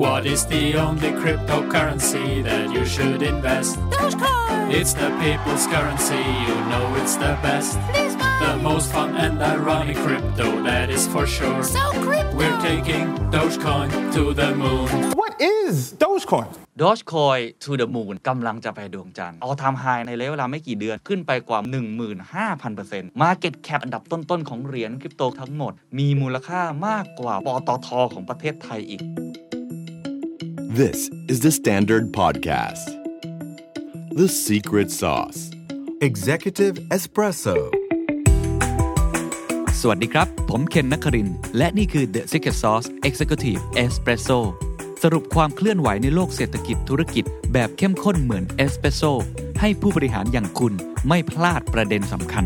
What is the only cryptocurrency that you should invest? Dogecoin! It's the people's currency, you know it's the best. Please buy! The most fun and ironic crypto, that is for sure. So crypto! We're taking Dogecoin to the moon. What is Dogecoin? Dogecoin to the moon กำลังจะไปดวงจันทร์เอาทำไฮในระยะเวลาไม่กี่เดือนขึ้นไปกว่า 15,000% Market Cap อันดับต้นๆ ของเหรียญคริปโตทั้งหมด มีมูลค่ามากกว่าปตทของประเทศไทยอีก This is the Standard Podcast. The Secret Sauce. Executive Espresso สวัสดีครับ ผมเคนนักครินทร์และนี่คือ The Secret Sauce Executive Espresso สรุปความเคลื่อนไหวในโลกเศรษฐกิจธุรกิจแบบเข้มข้นเหมือนเอสเปรสโซให้ผู้บริหารอย่างคุณไม่พลาดประเด็นสำคัญ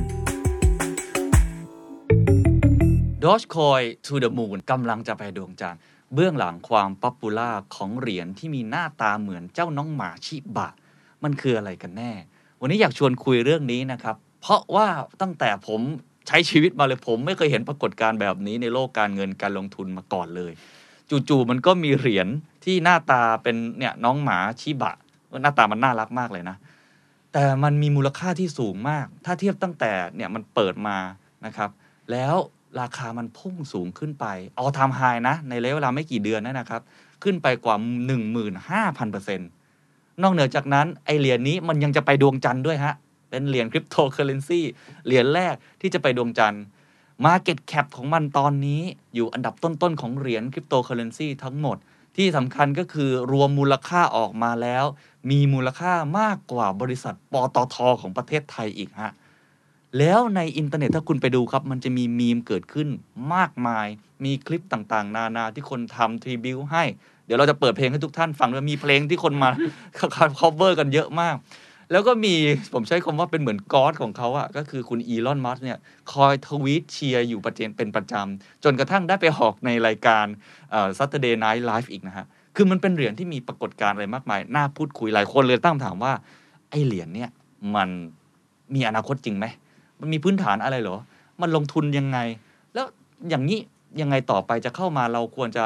Dogecoin to the moon กำลังจะไปดวงจันทร์ เบื้องหลังความป๊อปปูล่าของเหรียญที่มีหน้าตาเหมือนเจ้าน้องหมาชิบะ มันคืออะไรกันแน่ วันนี้อยากชวนคุยเรื่องนี้นะครับ เพราะว่าตั้งแต่ผมใช้ชีวิตมาเลยผมไม่เคยเห็นปรากฏการณ์แบบนี้ในโลกการเงินการลงทุนมาก่อนเลย จู่ๆมันก็มีเหรียญที่หน้าตาเป็นเนี่ยน้องหมาชิบะหน้าตามันน่ารักมากเลยนะ แต่มันมีมูลค่าที่สูงมาก ถ้าเทียบตั้งแต่เนี่ยมันเปิดมานะครับ แล้ว ราคามันพุ่งสูงขึ้นไปเอาทำ high นะ ในระยะเวลาไม่กี่เดือนนะนะครับ ขึ้นไปกว่า 15,000%นอกเหนือจากนั้น ไอเหรียญนี้มันยังจะไปดวงจันทร์ด้วยฮะ เป็นเหรียญคริปโตเคอเรนซีเหรียญแรกที่จะไปดวงจันทร์ Market Cap ของมันตอนนี้อยู่อันดับต้นๆของเหรียญคริปโตเคอเรนซีทั้งหมด ที่สำคัญก็คือรวมมูลค่าออกมาแล้ว มีมูลค่ามากกว่าบริษัทปตทของประเทศไทยอีกฮะ แล้วในอินเทอร์เน็ตถ้าคุณไปดูครับ มันจะมีมีมเกิดขึ้นมากมาย มีคลิปต่างๆ นานาที่คนทำ tribute ให้ เดี๋ยวเราจะเปิดเพลงให้ทุกท่านฟังด้วยมีเพลงที่คนมา cover กันเยอะมาก แล้วก็มีผมใช้คำว่าเป็นเหมือน god ของเขาอะก็คือคุณอีลอนมัสก์เนี่ยคอยทวีตเชียร์อยู่ประเจนเป็นประจำ จนกระทั่งได้ไปออกในรายการ Saturday Night Live อีกนะฮะ คือมันเป็นเหรียญที่มีปรากฏการณ์อะไรมากมาย น่าพูดคุยหลายคนเลยตั้งคำถามว่าไอเหรียญเนี่ยมันมีอนาคตจริงไหม มันมีพื้นฐานอะไรเหรอ มันลงทุนยังไง แล้วอย่างนี้ยังไงต่อไปจะเข้ามาเราควรจะ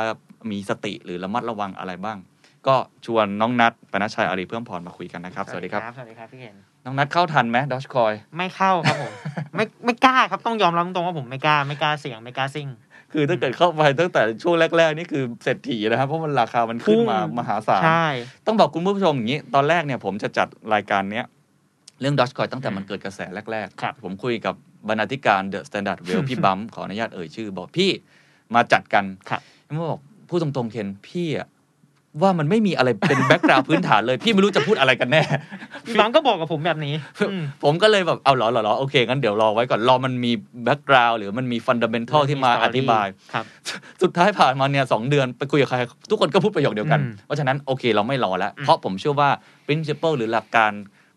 มีสติหรือระมัดระวังอะไรบ้าง ก็ชวนน้องนัทปนชชัยอารีเพิ่มพรมาคุยกันนะครับ สวัสดีครับ สวัสดีครับพี่เคนน้องนัทเข้าทันไหมดอชคอย ไม่เข้าครับผม ไม่ไม่กล้าครับต้องยอมรับตรงๆว่าผมไม่กล้าไม่กล้าเสี่ยงไม่กล้าซิ่ง คือถ้าเกิดเข้าไปตั้งแต่ช่วงแรก ๆ นี่คือเศรษฐีนะครับเพราะมันราคามันขึ้นมาพุ่งมหาศาลใช่ต้องบอกคุณผู้ชมอย่างนี้ ตอนแรกเนี่ยผมจะจัดรายการเนี้ย เรื่องดอชคอยตั้งแต่มันเกิดกระแสแรกครับๆผมคุยกับบรรณาธิการ THE STANDARD WEALTH พี่บัมขออนุญาตเอ่ยชื่อ บอกพี่มาจัดกันครับพี่บอกพูดตรงๆเคนพี่อะว่ามันไม่มีอะไรเป็น background พื้นฐานเลย พี่ไม่รู้จะพูดอะไรกันแน่พี่บังก็บอกกับผมแบบนี้อืมผมก็เลยแบบเอาเหรอเหรอเหรอโอเคงั้นเดี๋ยวรอไว้ก่อนรอมันมี background หรือมันมี fundamental ที่มาอธิบายครับสุดท้ายผ่านมาเนี่ยสองเดือนไปคุยกับใคร ทุกคนก็พูดประโยคเดียวกันอืมเพราะฉะนั้นโอเคเราไม่รอแล้วอืมเพราะผมเชื่อว่า principle หรือหลักการ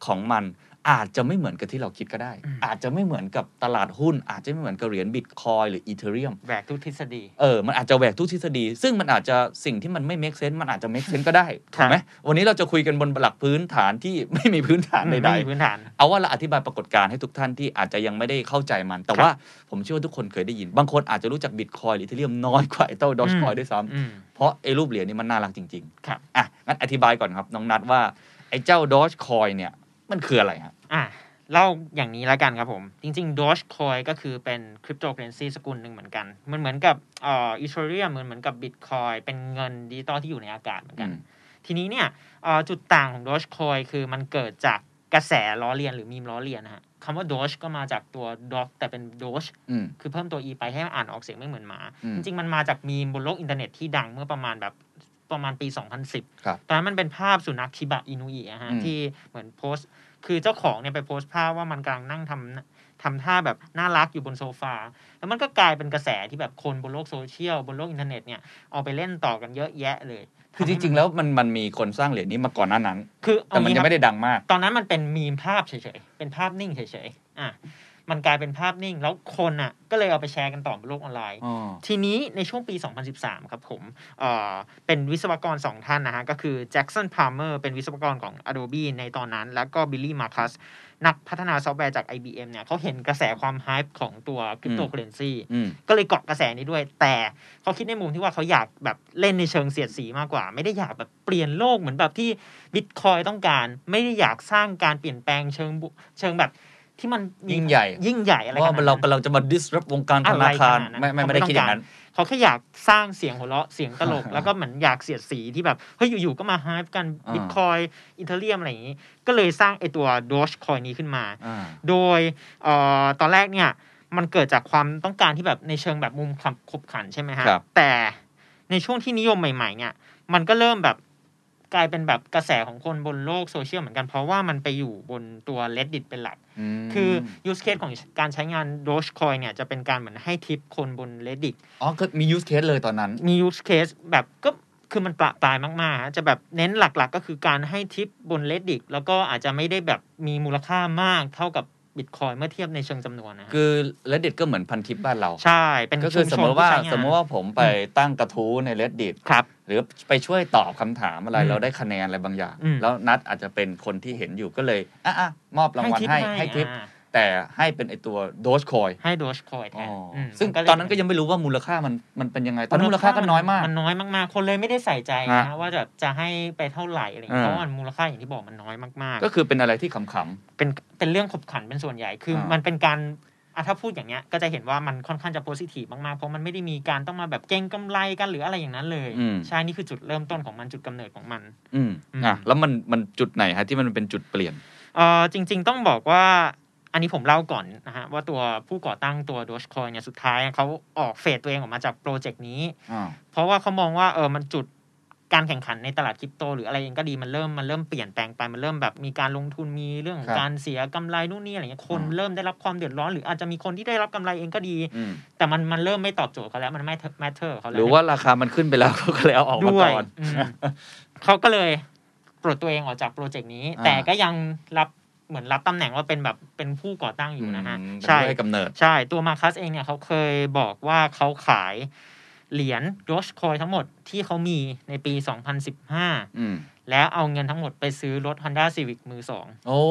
ของมัน อาจจะไม่เหมือนกับที่เราคิดก็ได้ อาจจะไม่เหมือนกับตลาดหุ้น อาจจะไม่เหมือนกับเหรียญบิตคอยหรือ Ethereum แหวกทุกทฤษฎีเออมันอาจจะแหวกทุกทฤษฎี ซึ่งมันอาจจะสิ่งที่มันไม่ make sense มันอาจจะ make sense ก็ได้คถูรับกไหมวันนี้เราจะคุยกันบนหลักพื้นฐานที่ไม่มีพื้นฐานใดไม่มีพื้นฐานๆเอาว่าเราอธิบายปรากฏการณ์ให้ทุกท่านที่อาจจะยังไม่ได้เข้าใจมัน แต่ว่าผมเชื่อว่าทุกคนเคยได้ยิน บางคนอาจจะรู้จักบิตคอยหรืออีเทเรียมน้อยกว่าไอ้เต้าดอชคอยด้วยซ้ำอืมเพราะไอ้รูปเหรียญนี่มันน่ารักจริงครับๆอะงั้นอธิบายก่อนครับน้องนัดว่าไอ้เจ้าดอ g คอยเนี่ย มันคืออะไรฮะอะเล่าอย่างนี้แล้วกันครับผม จริงๆ Dogecoin ก็คือเป็นคริปโตเคอเรนซีสกุลหนึ่งเหมือนกัน มันเหมือนกับเอ่อ Ethereum เหมือนเหมือนกับ Bitcoin เป็นเงินดิจิตอลที่อยู่ในอากาศเหมือนกันอืมทีนี้เนี่ยเอ่อจุดต่างของ Dogecoin คือมันเกิดจากกระแสล้อเลียนหรือมีมล้อเลียนนะฮะคำว่า Doge ก็มาจากตัว Dog แต่เป็น Doge อืมคือเพิ่มตัว e ไปให้มันอ่านออกเสียงไม่เหมือนหมาอืมจริงๆ มันมาจากมีมบนโลกอินเทอร์เน็ตที่ดังเมื่อประมาณแบบประมาณปี 2010ครับตอนนั้นมันเป็นภาพสุนัขชิบะอินุอิอะฮะอืมที่เหมือนโพสต์ คือเจ้าของเนี่ยไปโพสต์ภาพว่ามันกำลังนั่งทำทำท่าแบบน่ารักอยู่บนโซฟา แล้วมันก็กลายเป็นกระแสที่แบบคนบนโลกโซเชียลบนโลกอินเทอร์เน็ตเนี่ยเอาไปเล่นต่อกันเยอะแยะเลยคือจริงๆ แล้วมันมันมีคนสร้างเหรียญนี้มาก่อนหน้านั้น คือแต่มันยังไม่ได้ดังมาก ตอนนั้นมันเป็นมีมภาพเฉยๆ เป็นภาพนิ่งเฉยๆ อะ มันกลายเป็นภาพนิ่ง แล้วคนอะ ก็เลยเอาไปแชร์กันต่อบนโลกออนไลน์อ๋อทีนี้ในช่วงปี 2013 ครับผมเอ่อเป็นวิศวกรสองท่านนะฮะ ก็คือแจ็คสันพา l เมอร์เป็นวิศวกรของ Adobe ในตอนนั้น แล้วก็บิลลี่มาร์คัสนักพัฒนาซอฟต์แวร์จาก IBM เนี่ยเขาเห็นกระแสความ hype ของตัวคริปโตเคอเรนซีอืมก็เลยเกาะกระแสนี้ด้วย แต่เขาคิดในมุมที่ว่าเขาอยากแบบเล่นในเชิงเสียดสีมากกว่า ไม่ได้อยากแบบเปลี่ยนโลกเหมือนแบบที่บิตคอยต้องการ ไม่ได้อยากสร้างการเปลี่ยนแปลงเชิงบุเชิงแบบ ที่มันมียิ่งใหญ่ ยิ่งใหญ่อะไรเพราะขว่านาดเรานั้นกำลังจะมา disrupt วงการธนาคารอะไรขนาดนั้นไม่ไม่ไม่ได้เขาไม่คิดอย่างนั้นเขาแค่อยากสร้างเสียงหัวเราะเสียงตลก แล้วก็เหมือนอยากเสียดสีที่แบบเฮ้ยอยู่ๆก็มา hype กันอ่าบิตคอยอีเทเรียมอะไรอย่างนี้ ก็เลยสร้างไอตัว Doge Coin นี้ขึ้นมาอ่าโดยเอ่อตอนแรกเนี่ยมันเกิดจากความต้องการที่แบบในเชิงแบบมุมขับขบขันใช่ไหมฮะครับแต่ในช่วงที่นิยมใหม่ ๆ เนี่ย มันก็เริ่มแบบ กลายเป็นแบบกระแสของคนบนโลกโซเชียลเหมือนกัน เพราะว่ามันไปอยู่บนตัว reddit เป็นหลักมคือ use case ของการใช้งาน Dogecoin เนี่ยจะเป็นการเหมือนให้ทิปคนบน reddit อ๋อก็มี use case เลยตอนนั้น มี use case แบบก็คือมันปละปลายมากๆฮะจะแบบเน้นหลักๆ ก็คือการให้ทิปบน reddit แล้วก็อาจจะไม่ได้แบบมีมูลค่ามากเท่ากับ Bitcoin เมื่อเทียบในเชิงจำนวนนะฮะคือ Reddit ก็เหมือนพันทิปบ้านเรา ใช่ เป็นก็คือสมมติว่าชุชนผู้ใช้งนสมมติว่าผมไปตั้งกระทู้ใน Reddit ครับห รือไปช่วยตอบคำถามอะไรอืมเราได้คะแนนอะไรบางอย่างอืมแล้วนัดอาจจะเป็นคนที่เห็นอยู่ก็เลยอะอะมอบรางวัลให้ให้ทิปอ่าแต่ให้เป็นไอตัว Dogecoin ให้ Dogecoin แทอ๋อนอืมซึ่งมัเลยตอนนั้นก็ยังไม่รู้ว่ามูลค่ามันมันเป็นยังไง ตอนนั้นมูลค่าก็น้อยมาก มันน้อยมากๆ คนเลยไม่ได้ใส่ใจนะฮะว่าจะจะให้ไปเท่าไหร่อะไรอย่างเงี้ยอ่าเพราะว่ามันมูลค่าอย่างที่บอกมันน้อยมากๆ ก็คือเป็นอะไรที่ขำๆเป็นเป็นเรื่องขบขันเป็นส่วนใหญ่คืออามัมันเป็นการ อะถ้าพูดอย่างเงี้ยก็จะเห็นว่ามันค่อนข้างจะโพซิทีฟมากๆ เพราะมันไม่ได้มีการต้องมาแบบเก่งกำไรกันหรืออะไรอย่างนั้นเลยอืมใช่ นี่คือจุดเริ่มต้นของมันจุดกำเนิดของมันอืมอืมอะแล้วมันมันจุดไหนฮะที่มันเป็นจุดเปลี่ยนเออจริง ๆ ต้องบอกว่า อันนี้ผมเล่าก่อนนะฮะ ว่าตัวผู้ก่อตั้งตัว Dogecoin เนี่ยสุดท้ายเขาออก fade ตัวเองออกมาจากโปรเจกต์นี้อ่าเพราะว่าเขามองว่าเออมันจุด การแข่งขันในตลาดคริปโต หรืออะไรเองก็ดีมันเริ่มมันเริ่มเปลี่ยนแปลงไปมันเริ่มแบบมีการลงทุนมีเรื่องของครับการเสียกำไรนู่นนี่อะไรเงี้ยคนอ่าเริ่มได้รับความเดือดร้อน หรืออาจจะมีคนที่ได้รับกำไรเองก็ดีอืมแต่มันมันเริ่มไม่ตอบโจทย์เขาแล้วมันไม่ matter เขาแล้วหรือว่าราคามันขึ้นไปแล้วเขาก็เลยเอาออกมาด้วยก่อนอืมเขาก็เลยปลดตัวเองออกจากโปรเจกต์นี้อ่าแต่ก็ยังรับเหมือนรับตำแหน่งว่าเป็นแบบเป็นผู้ก่อตั้งอยู่นะฮะอืมเป็นใช่ผู้ให้กำเนิดใช่ตัวมาคัสเองเนี่ยเขาเคยบอกว่าเขาขาย เหรียญ Dogecoin ทั้งหมดที่เขามีในปี 2015อืมแล้วเอาเงินทั้งหมดไปซื้อรถ Honda Civic มือสองโอ้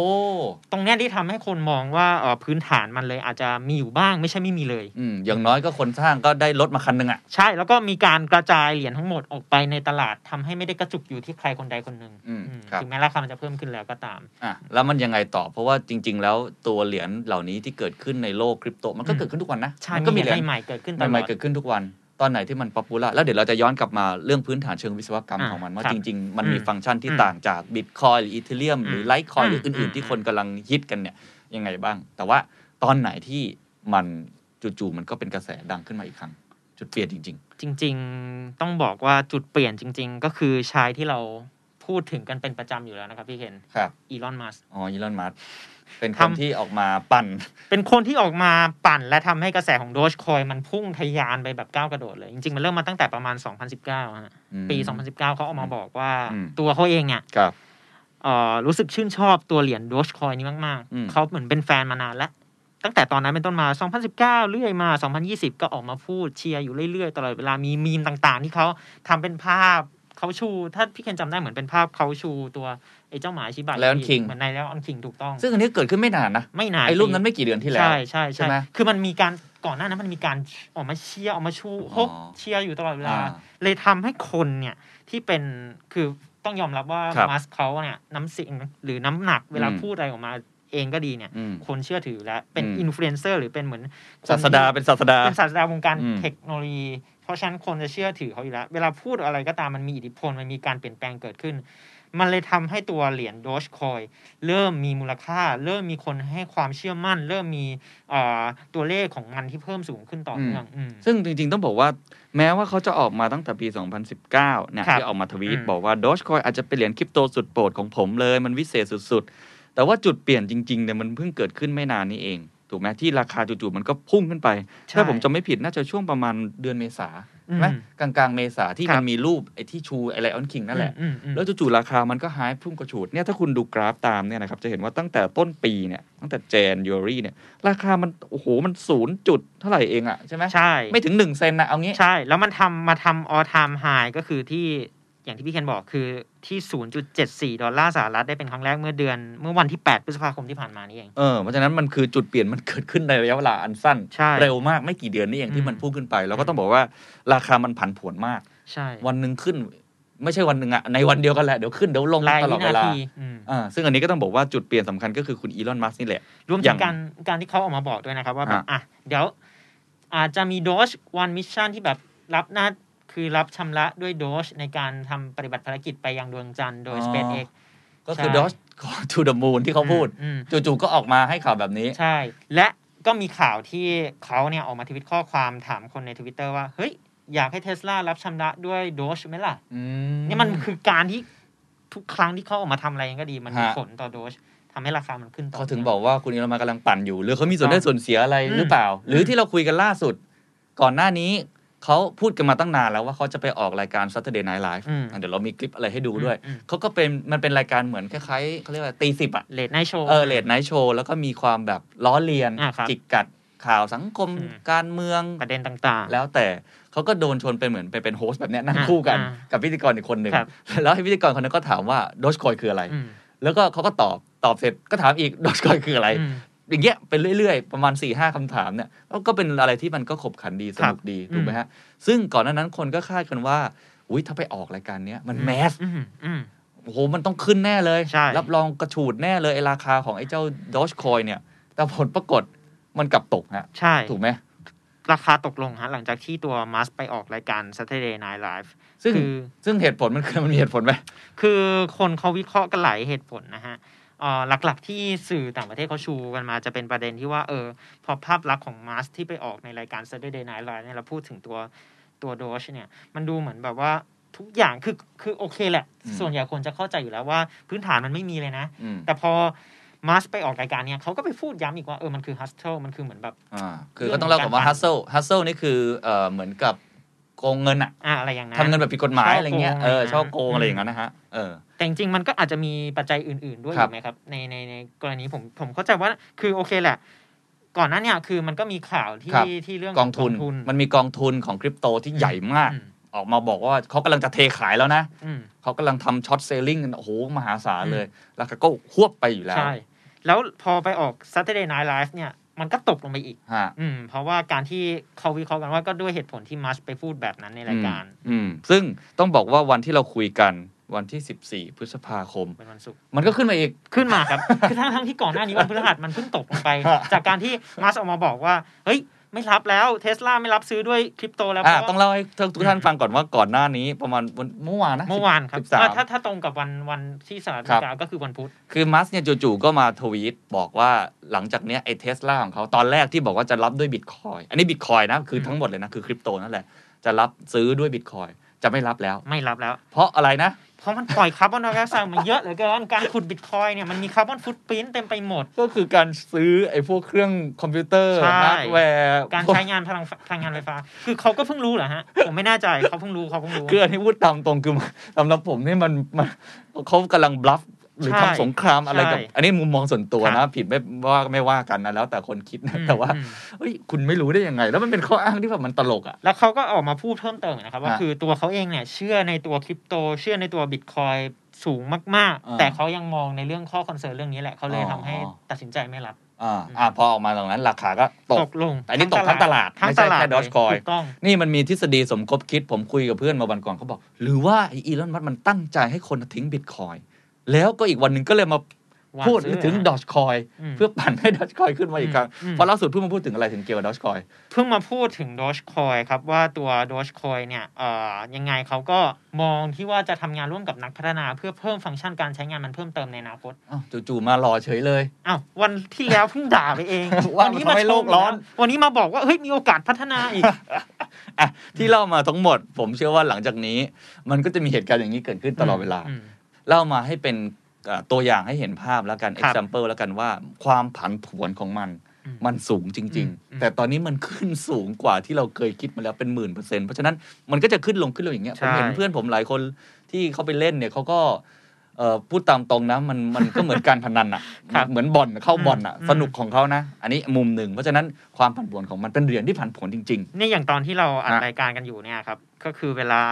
ตรงเนี้ยที่ทำให้คนมองว่าเอ่อพื้นฐานมันเลยอาจจะมีอยู่บ้างไม่ใช่ไม่มีเลยอืมอย่างน้อยก็คนสร้างก็ได้รถมาคันหนึ่งอะ ใช่แล้วก็มีการกระจายเหรียญทั้งหมดออกไปในตลาดทำให้ไม่ได้กระจุกอยู่ที่ใครคนใดคนหนึ่งอืมอืมครับ ถึงแม้ราคามันจะเพิ่มขึ้นแล้วก็ตาม อะแล้วมันยังไงต่อเพราะว่าจริง ๆ แล้วตัวเหรียญเหล่านี้ที่เกิดขึ้นในโลกคริปโตมันก็อืม เกิดขึ้นทุกวันนะใช่มันมีก็มีเหรียญใหม่ๆเกิดขึ้นตลอด เหรียญใหม่ๆเกิดขึ้นทุกวัน ตอนไหนที่มัน popular แล้วเดี๋ยวเราจะย้อนกลับมาเรื่องพื้นฐานเชิงวิศวกรรมอ่าของมันว่าครับจริง ๆ มันมีอืมฟังก์ชันที่อืมต่างจากบิตคอยหรือ Ethereum หรือ Litecoin หรืออืมอื่น ๆ ที่อืมคนกำลังฮิตกันเนี่ยยังไงบ้าง แต่ว่าตอนไหนที่มันจู่ๆมันก็เป็นกระแสดังขึ้นมาอีกครั้ง จุดเปลี่ยนจริงจริง ๆ ต้องบอกว่าจุดเปลี่ยนจริง ๆ ก็คือชายที่เราพูดถึงกันเป็นประจำอยู่แล้วนะครับพี่เคนๆครับอีลอนมัสอ๋ออีลอนมัส เป็นคนทำที่ออกมาปั่น เป็นคนที่ออกมาปั่น และทำให้กระแสของโดชคอยมันพุ่งทะยานไปแบบก้าวกระโดดเลย จริงๆ มันเริ่มมาตั้งแต่ประมาณ 2019ฮะอืมปี 2019เขาออกมาบอกว่าอืมตัวเขาเองเนี่ยครับเอ่อรู้สึกชื่นชอบตัวเหรียญโดชคอยนี้มากอืมๆเขาเหมือนเป็นแฟนมานานแล้ว ตั้งแต่ตอนนั้นเป็นต้นมา 2019 เรื่อยมา 2020 ก็ออกมาพูดเชียร์อยู่เรื่อยๆ ตลอดเวลามีมีมต่างๆ ที่เขาทำเป็นภาพเขาชู ถ้าพี่เคนจำได้เหมือนเป็นภาพเขาชูตัว ไอ้เจ้าหมาชิบะ Lion King เหมือนในแล้วออนคิงถูกต้อง ซึ่งอันนี้เกิดขึ้นไม่นานนะไม่นานไอ้รูปนั้นไม่กี่เดือนที่แล้ว ใช่ใช่ใช่ใช่ไหมคือมันมีการก่อนหน้านั้นมันมีการออกมาเชียร์ออกมาชูฮกอ๋อเชียร์อยู่ตลอดเวลาอ่าเลยทำให้คนเนี่ยที่เป็นคือต้องยอมรับว่าครับมัสก์เขาเนี่ยน้ำเสียงหรือน้ำหนักเวลาอืมพูดอะไรออกมาเองก็ดีเนี่ยอืมคนเชื่อถือแล้วเป็นอืมอินฟลูเอนเซอร์หรือเป็นเหมือนคนศาสดาเป็นศาสดาเป็นศาสดาวงการอืมเทคโนโลยี เพราะฉะนั้นคนจะเชื่อถือเขาอยู่แล้ว เวลาพูดอะไรก็ตามมันมีอิทธิพลมันมีการเปลี่ยนแปลงเกิดขึ้น มันเลยทำให้ตัวเหรียญโดชคอยเริ่มมีมูลค่า เริ่มมีคนให้ความเชื่อมั่น เริ่มมีเอ่อตัวเลขของมันที่เพิ่มสูงขึ้นต่อเนื่องอืมซึ่งจริง ๆ ต้องบอกว่าแม้ว่าเขาจะออกมาตั้งแต่ปี 2019เนี่ยครับที่ออกมาทวีตอืมบอกว่า Dogecoin อาจจะเป็นเหรียญคริปโตสุดโปรดของผมเลย มันวิเศษสุด ๆ แต่ว่าจุดเปลี่ยนจริงๆเนี่ยมันเพิ่งเกิดขึ้นไม่นานนี้เองถูกไหมที่ราคาจู่ๆมันก็พุ่งขึ้นไป ถ้าผมจำไม่ผิดน่าจะช่วงประมาณเดือนเมษาอืม ไหมกลางกลางๆ เมษาที่ครับมันมีรูปไอ้ที่ชูไอไลออนคิงนั่นแหละอืมอืมแล้วจู่ๆราคามันก็หายพุ่งกระฉูดเนี่ยถ้าคุณดูกราฟตามเนี่ยนะครับจะเห็นว่าตั้งแต่ต้นปีเนี่ยตั้งแต่เจนยูรี่เนี่ยราคามันโอ้โหมันศูนย์จุดเท่าไหร่เองอะใช่ไหมใช่ ไม่ถึงหนึ่งเซนนะเอางี้ ใช่ แล้วมันทำมาทำ all time high ก็คือที่ อย่างที่พี่เคนบอกคือที่ 0.74 ดอลลาร์สหรัฐได้เป็นครั้งแรกเมื่อเดือน เมื่อวันที่ 8 พฤษภาคมที่ผ่านมานี่เอง เออ เพราะฉะนั้นมันคือจุดเปลี่ยนมันเกิดขึ้นในระยะเวลาอันสั้นใช่เร็วมากไม่กี่เดือนนี่เองที่อืมมันพุ่งขึ้นไป แล้วก็ต้องบอกว่าราคามันผันผวนมาก ใช่ วันหนึ่งขึ้นไม่ใช่วันหนึ่งอะในวันเดียวกันแหละ เดี๋ยวขึ้นเดี๋ยวลงรายตลอวิดเวนาลาทีอืมอ่าซึ่งอันนี้ก็ต้องบอกว่าจุดเปลี่ยนสำคัญก็คือคุณอีลอนมัสก์นี่แหละรวมถึย่างการการที่เขาออกมาบอกด้วยนะครับว่าแบบฮะอะเดี๋ยวอาจะมี Doge-1 mission ที่แบบรับหน้า คือรับชำระด้วย Doge ในการทำปฏิบัติภารกิจไปยังดวงจันทร์โดย SpaceX ก็คือใช่ Doge to the moon ที่เขาพูดอืมจู่ๆก็ออกมาให้ข่าวแบบนี้ ใช่ และก็มีข่าวที่เขาเนี่ยออกมาทวิตข้อความถามคนในทวิตเตอร์ว่า เฮ้ย อยากให้เทสลารับชำระด้วย Doge ไหมล่ะอืนี่มันคือการที่ทุกครั้งที่เขาออกมาทำอะไรก็ดีมันมีฮะผลต่อ Doge ทำให้ราคามันขึ้นต่อเขาถึงบอกว่าคุณอีลอนมัสก์กำลังปั่นอยู่ หรือเขามีส่วนครับได้ส่วนเสียอะไรอืมหรือเปล่า หรือที่เราคุยกันล่าสุด ก่อนหน้านี้ เขาพูดกันมาตั้งนานแล้วว่าเขาจะไปออกรายการ Saturday Night Live อืมอะเดี๋ยวเรามีคลิปอะไรให้ดูด้วยอืมเขาก็เป็นมันเป็นรายการเหมือนคล้ายๆเขาเรียกว่าตีสิบอะ late night show เออ late night show แล้วก็มีความแบบล้อเลียนอ่าครับจิกกัดข่าวสังคมอืมการเมืองประเด็นต่างๆ แล้วแต่เขาก็โดนชวนเป็นเหมือนไปเป็นโฮสต์แบบเนี้ยนั่งอ่าคู่กันอ่ากับพิธีกรอีกคนหนึ่งครับแล้วให้พิธีกรคนนั้นก็ถามว่าโดชคอยคืออะไรอืมแล้วก็เขาก็ตอบตอบเสร็จก็ถามอีกโดชคอยคืออะไร อืมอย่างเงี้ยเป็นเรื่อยๆ ประมาณ4ี่ห้าคำถามเนี่ยแล้วก็เป็นอะไรที่มันก็ขบขันดีสนุกดีครับถูกไหมฮะซึ่งก่อนหน้านั้นคนก็คาดกันว่าอุ้ยถ้าไปออกรายการเนี้ยมันแมสอืมอืมโอ้โหมันต้องขึ้นแน่เลยใช่รับรองกระฉูดแน่เลยไอราคาของไอ้เจ้าโดชคอยเนี่ย แต่ผลปรากฏมันกลับตกฮะใช่ถูกไหมราคาตกลงฮะหลังจากที่ตัวมัสไปออกรายการ Saturday Night Live ซึ่งคือซึ่งเหตุผลมันคือมันมีเหตุผลไหมคือคนเขาวิเคราะห์กันหลายเหตุผลนะฮะเอ่อ หลักๆที่สื่อต่างประเทศเขาชูกันมาจะเป็นประเด็นที่ว่าเออพอภาพลักษณ์ของมาสที่ไปออกในรายการ Saturday Night Live เนี่ยเราพูดถึงตัวตัวโดชเนี่ย มันดูเหมือนแบบว่าทุกอย่างคือคือโอเคแหละอืมส่วนใหญ่คนจะเข้าใจอยู่แล้วว่าพื้นฐานมันไม่มีเลยนะอืมแต่พอมัสก์ไปออกรายการเนี่ยเขาก็ไปพูดย้ำอีกว่า เออ มันคือ hustle มันคือเหมือนแบบ อ่า คือก็ต้องเล่าก่อนว่าเรื่องของสเซลฮัสเซลนี่คือเอ่อเหมือนกับ โกงเงินอะอ่าอะไรอย่างนั้นทำเงินแบบผิดกฎหมายช่ออะไรเงี้ยโกงเอออะไรนะช่อโกงอะไรอืมอย่างนั้นนะฮะเออแต่จริงๆมันก็อาจจะมีปัจจัยอื่น ๆด้วยอยู่ครับยู่ไหมครับในในในกรณีผมผมเข้าใจว่าคือโอเคแหละ ก่อนหน้าเนี่ยคือมันก็มีข่าวที่ครับที่เรื่องกองทุน มันมีกองทุนของคริปโตที่ใหญ่มากอืมออกมาบอกว่าเขากำลังจะเทขายแล้วนะอืมเขากำลังทำ short selling กันโอ้โหมหาศาลอืมเลย แล้วก็หวบไปอยู่แล้วใช่แล้วพอไปออก Saturday Night Live เนี่ย มันก็ตกลงไปอีกฮะอืม เพราะว่าการที่เขาวิเคราะห์กันว่าก็ด้วยเหตุผลที่มัสไปพูดแบบนั้นในรายการ อืม ซึ่งต้องบอกว่าวันที่เราคุยกันวันที่ 14 พฤษภาคมเป็นวันศุกร์มันก็ขึ้นมาอีกขึ้นมาครับ คือทั้งทั้งที่ก่อนหน้านี้วันพฤหัสมันเพิ่งตกลงไปฮะจากการที่มัสออกมาบอกว่า เฮ้ย ไม่รับแล้วเทสลาไม่รับซื้อด้วยคริปโตแล้วอ่าเพราะว่าต้องเล่าให้ทุกท่านฟังก่อนว่าก่อนหน้านี้ประมาณวันเมื่อวานนะเมื่อวานครับสิบสามอ่าถ้าถ้าตรงกับวันวันที่สหรัฐอเมริกาก็คือวันพุธคือมัสก์เนี่ยจู่ๆก็มาทวีตบอกว่าหลังจากเนี้ยไอ้เทสลาของเขาตอนแรกที่บอกว่าจะรับด้วยบิตคอยอันนี้บิตคอยนะคือทั้งหมดเลยนะคือคริปโตนั่นแหละจะรับซื้อด้วยบิตคอยจะไม่รับแล้วไม่รับแล้ว เพราะอะไรนะ เพราะมันปล่อยคาร์บอนไดออกไซด์มาเยอะเหลือเกินการขุดบิตคอยเนี่ยมันมี carbon footprint เต็มไปหมด ก็คือการซื้อไอ้พวกเครื่องคอมพิวเตอร์ใช่ฮาร์ดแวร์การใช้งานพลังพลังงานไฟฟ้า คือเขาก็เพิ่งรู้เหรอฮะ ผมไม่แน่ใจเขาเพิ่งรู้เขาเพิ่งรู้คืออันนี้พูดตามตรงคือสำหรับผมนี่มันมันเขากำลัง bluff หรือใช่ทำสงครามอะไรกับใช่อันนี้มุมมองส่วนตัวนะครับผิดไม่ว่าไม่ว่ากันนะแล้วแต่คนคิดนะอืมแต่ว่าอืมเฮ้ยคุณไม่รู้ได้ยังไง แล้วมันเป็นข้ออ้างที่แบบมันตลกอะแล้วเขาก็ออกมาพูดเพิ่มเติมนะครับว่าฮะคือตัวเขาเองเนี่ยเชื่อในตัวคริปโต เชื่อในตัวบิตคอยสูงมากอ่าๆแต่เขายังมองในเรื่องข้อ concern เรื่องนี้แหละเขาเลยอ๋อทำให้ตัดสินใจไม่รับอ่าอ่าพอออกมาตรงนั้นราคาก็ตกตกกลง แต่อันนี้ตกทั้งตลาดทั้งตลาดไม่ใช่แค่ Dogecoin ถูกต้องนี่มันมีทฤษฎีสมคบคิดผมคุยกับเพื่อนมาวันก่อนเขาบอก หรือว่าไอ้อีลอนมัสก์มันตั้งใจให้คนทิ้งบิตคอย แล้วก็อีกวันหนึ่งก็เลยมาวันพูดซื้อถึงนะดอ g คอยอืมเพื่อปั่นให้ดอ g คอยขึ้นมาอีกครั้งอืมเพราะล่าสุดเพิ่งมาพูดถึงอะไรถึงเกี่ยวกับดอ g คอยเพิ่งมาพูดถึง Dogecoin ครับว่าตัว Dogecoin เนี่ยเอ่อยังไงเขาก็มองที่ว่าจะทำงานร่วมกับนักพัฒนา เพื่อเพิ่มฟังก์ชันการใช้งานมันเพิ่มเติมในอนาคตอ้าวจู่ๆมาหล่อเฉยเลยอ้าววันที่แล้วเพิ่งด่าไปเองว่านี้มันทำให้โลกร้อน วันนี้มาบอกว่าเฮ้ยมีโอกาสพัฒนาอีกอะที่เล่ามาทั้งหมด ผมเชื่อว่าหลังจากนี้ มันก็จะมีเหตุการณ์อย่างนี้เกิดขึ้นตลอดเวลาอืม เล่ามาให้เป็นเอ่อตัวอย่างให้เห็นภาพแล้วกันครับ example แล้วกันว่าความผันผวนของมันอือืมมันสูงจริงอืมๆแต่ตอนนี้มันขึ้นสูงกว่าที่เราเคยคิดมาแล้วเป็นหมื่นเปอร์เซ็นต์เพราะฉะนั้นมันก็จะขึ้นลงขึ้นลงอย่างเงี้ยผมเห็นเพื่อนผมหลายคนที่เขาไปเล่นเนี่ยเขาก็เอ่อพูดตามตรงนะมันมันก็เหมือนการพนันอะครับเหมือนบอลเข้าบอลอะอืมสนุกของเขานะ อันนี้มุมหนึ่งเพราะฉะนั้นความผันผวนของมันเป็นเหรียญที่ผันผวนจริงเนี่ยอย่างตอนที่เราอัดฮะรายการกันอยู่เนี่ยครับ ก็คือเวลา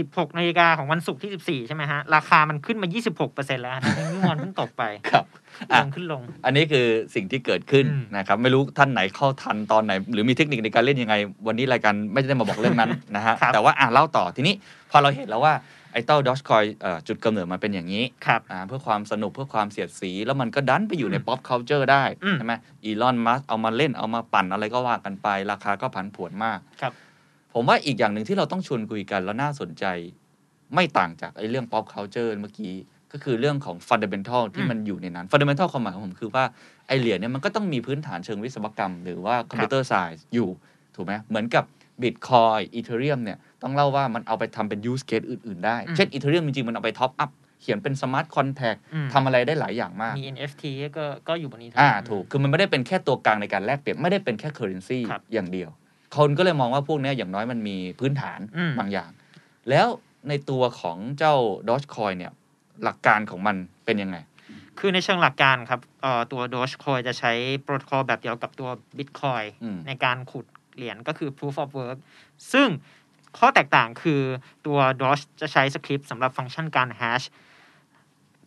16นาฬิกาของวันศุกร์ที่ 14 ใช่ไหมฮะ ราคามันขึ้นมา 26เปอร์เซ็นต์แล้วฮะทั้งที่วันเพิ่งตกไปๆครับลอะงขึ้นลง อันนี้คือสิ่งที่เกิดขึ้นอืมนะครับ ไม่รู้ท่านไหนเข้าทันตอนไหน หรือมีเทคนิคในการเล่นยังไง วันนี้รายการไม่ได้มาบอกเรื่องนั้นนะฮะครับแต่ว่าอะเล่าต่อทีนี้พอเราเห็นแล้วว่าไอ้เจ้า Dogecoin จุดกำเนิดมันเป็นอย่างนี้ครับอ่าเพื่อความสนุกเพื่อความเสียดสี แล้วมันก็ดันไปอยู่ใน pop culture ได้อืมใช่ไหมอีลอนมัสก์เอามาเล่นเอามาปั่นอะไรก็ว่ากันไป ราคาก็ผันผวนมากครับ ผมว่าอีกอย่างหนึ่งที่เราต้องชวนคุยกันแล้วน่าสนใจ ไม่ต่างจากไอ้เรื่อง pop culture เมื่อกี้ก็คือเรื่องของ fundamental ที่อืมมันอยู่ในนั้น fundamental ความหมายของผมคือว่าไอ้เหรียญเนี่ยมันก็ต้องมีพื้นฐานเชิงวิศวกรรม หรือว่า computer science อยู่ ถูกไหมเหมือนกับ Bitcoin Ethereum เนี่ยต้องเล่าว่ามันเอาไปทำเป็น use case อื่น ๆ ได้อืมเช่น Ethereum จริง ๆ มันเอาไป top up เขียนเป็น smart contract อืมทำอะไรได้หลายอย่างมาก มี NFT ก็ก็อยู่บนนี้อ่าถูก คือมันไม่ได้เป็นแค่ตัวกลางในการแลกเปลี่ยนไม่ได้เป็นแค่ currency ครับอย่างเดียว คนก็เลยมองว่าพวกเนี้ยอย่างน้อยมันมีพื้นฐานอืมบางอย่าง แล้วในตัวของเจ้า Dogecoin เนี่ยหลักการของมันเป็นยังไง คือในเชิงหลักการครับเอ่อตัว Dogecoin จะใช้โปรโตคอลแบบเดียวกับตัว Bitcoin อืมในการขุดเหรียญก็คือ proof of work ซึ่งข้อแตกต่างคือตัว Doge จะใช้สคริปต์สำหรับฟังก์ชันการ hash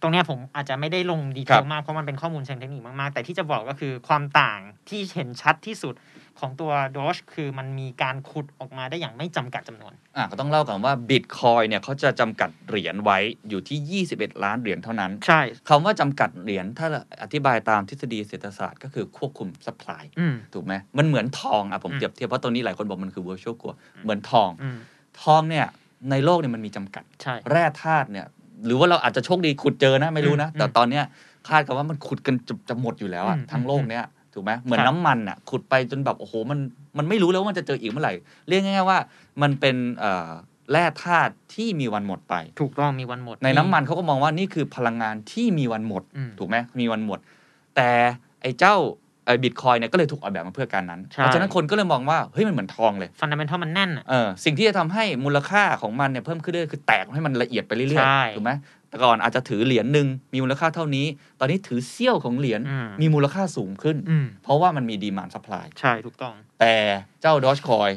ตรงเนี้ยผมอาจจะไม่ได้ลงดีเทครัลบมาก เพราะมันเป็นข้อมูลเชิงเทคนิคมาก ๆ แต่ที่จะบอกก็คือความต่างที่เห็นชัดที่สุด ของตัว Doge คือมันมีการขุดออกมาได้อย่างไม่จำกัดจำนวน อะก็ต้องเล่าก่อนว่า Bitcoin เนี่ยเขาจะจำกัดเหรียญไว้อยู่ที่ 21 ล้านเหรียญเท่านั้น ใช่คำว่าจำกัดเหรียญถ้าอธิบายตามทฤษฎีเศรษฐศาสตร์ก็คือควบคุม supply อืมถูกไหมมันเหมือนทองอะผมอืมเปรียบเทียบเพราะตัวนี้หลายคนบอกมันคือ virtual gold เหมือนทองอืมทองเนี่ยในโลกเนี่ยมันมีจำกัดใช่แร่ธาตุเนี่ย หรือว่าเราอาจจะโชคดีขุดเจอนะไม่รู้นะอืมแต่ตอนเนี้ยคาดกันว่ามันขุดกันจะจะหมดอยู่แล้วอะอืมทั้งโลกเนี้ย ถูกไหมเหมือนครับน้ำมันอะขุดไปจนแบบโอ้โหมันมันไม่รู้แล้วว่ามันจะเจออีกเมื่อไหร่ เรียกง่ายๆว่ามันเป็นเอ่อแร่ธาตุที่มีวันหมดไป ถูกต้องมีวันหมด ในน้ำมันเขาก็มองว่านี่คือพลังงานที่มีวันหมดอืมถูกไหมมีวันหมด แต่ไอ้เจ้าไอ้บิตคอยเนี่ยก็เลยถูกออกแบบมาเพื่อการนั้นใช่เพราะฉะนั้นคนก็เลยมองว่าเฮ้ยมันเหมือนทองเลย fundamental มันแน่นอะเออสิ่งที่จะทำให้มูลค่าของมันเนี่ยเพิ่มขึ้นเรื่อยๆคือแตกให้มันละเอียดไปเรื่อยใช่ๆถูกไหม แต่ก่อนอาจจะถือเหรียญหนึ่งมีมูลค่าเท่านี้ ตอนนี้ถือเสี้ยวของเหรียญอืมมีมูลค่าสูงขึ้นอืมเพราะว่ามันมี demand supply ใช่ถูกต้อง แต่เจ้าดอ g คอย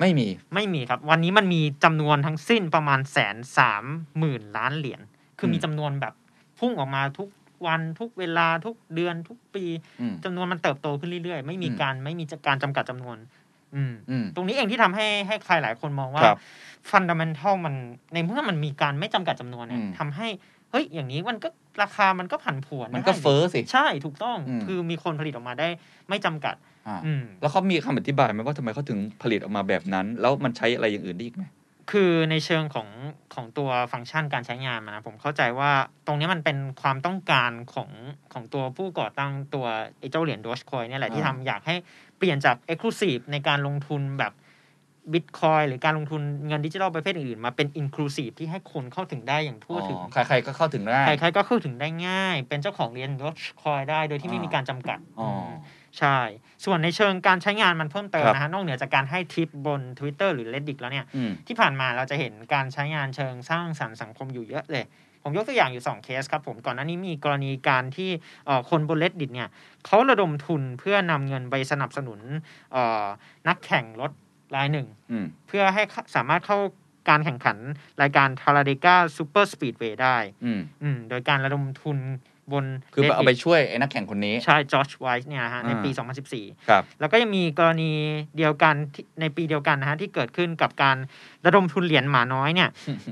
ไม่มีไม่มีครับ วันนี้มันมีจำนวนทั้งสิ้นประมาณแสนสามหมื่นล้านเหรียญคือมีอืมจำนวนแบบพุ่งออกมาทุกวันทุกเวลาทุกเดือนทุกปีอืมจำนวนมันเติบโตขึ้นเรื่อยๆ ไม่มีอืมการไม่มีการจำกัดจำนวนอืมอืม ตรงนี้เองที่ทำให้ให้ใครหลายคนมองว่าครับฟันดัมเบลทัลมันในเมื่อมันมีการไม่จำกัดจำนวนเนี่ยอืมทำให้เฮ้ยอย่างนี้มันก็ราคามันก็ผันผวนมันก็ได้เฟ้อสิ ใช่ถูกต้องอืมคือมีคนผลิตออกมาได้ไม่จำกัดอ่าอืมแล้วเขามีคำอธิบายไหมว่าทำไมเขาถึงผลิตออกมาแบบนั้น แล้วมันใช้อะไรอย่างอื่นได้อีกไหมคือในเชิงของของตัวฟังก์ชันการใช้งานมันนะผมเข้าใจว่าตรงนี้มันเป็นความต้องการของของตัวผู้ก่อตั้งตัวไอ้เจ้าเหรียญ Dogecoin เนี่ยแหละที่ทำอยากให้เปลี่ยนจาก Exclusive ในการลงทุนแบบบิตคอยหรือการลงทุนเงินดิจิทัลประเภทอื่นๆมาเป็น Inclusive ที่ให้คนเข้าถึงได้อย่างทั่วถึงอ๋อใครๆก็เข้าถึงได้ ใครๆก็เข้าถึงได้ง่าย เป็นเจ้าของเหรียญ Dogecoin ได้โดยที่ไม่มีการจำกัดอ๋อมใช่ ส่วนในเชิงการใช้งานมันเพิ่มเติมครับนะฮะ นอกเหนือจากการให้ทิปบน Twitter หรือ Reddit แล้วเนี่ยอืมที่ผ่านมาเราจะเห็นการใช้งานเชิงสร้างสรรค์สังคมอยู่เยอะเลย ผมยกตัวอย่างอยู่ 2 เคสครับผมก่อนหน้านี้มีกรณีการที่เอ่อคนบนเลดดิตเนี่ยเขาระดมทุนเพื่อนำเงินไปสนับสนุนเอ่อนักแข่งรถรายหนึ่งอืมเพื่อให้สามารถเข้าการแข่งขันรายการ t a l a d e g a Super Speedway ได้อืมอืมโดยการระดมทุน บนคือเอาไป Reddit ช่วยไอ้นักแข่งคนนี้ ใช่จอร์จไวส์เนี่ยนะฮะในปีอ่า2014 ครับ แล้วก็ยังมีกรณีเดียวกันที่ในปีเดียวกันนะฮะที่เกิดขึ้นกับการระดมทุนเหรียญหมาน้อยเนี่ย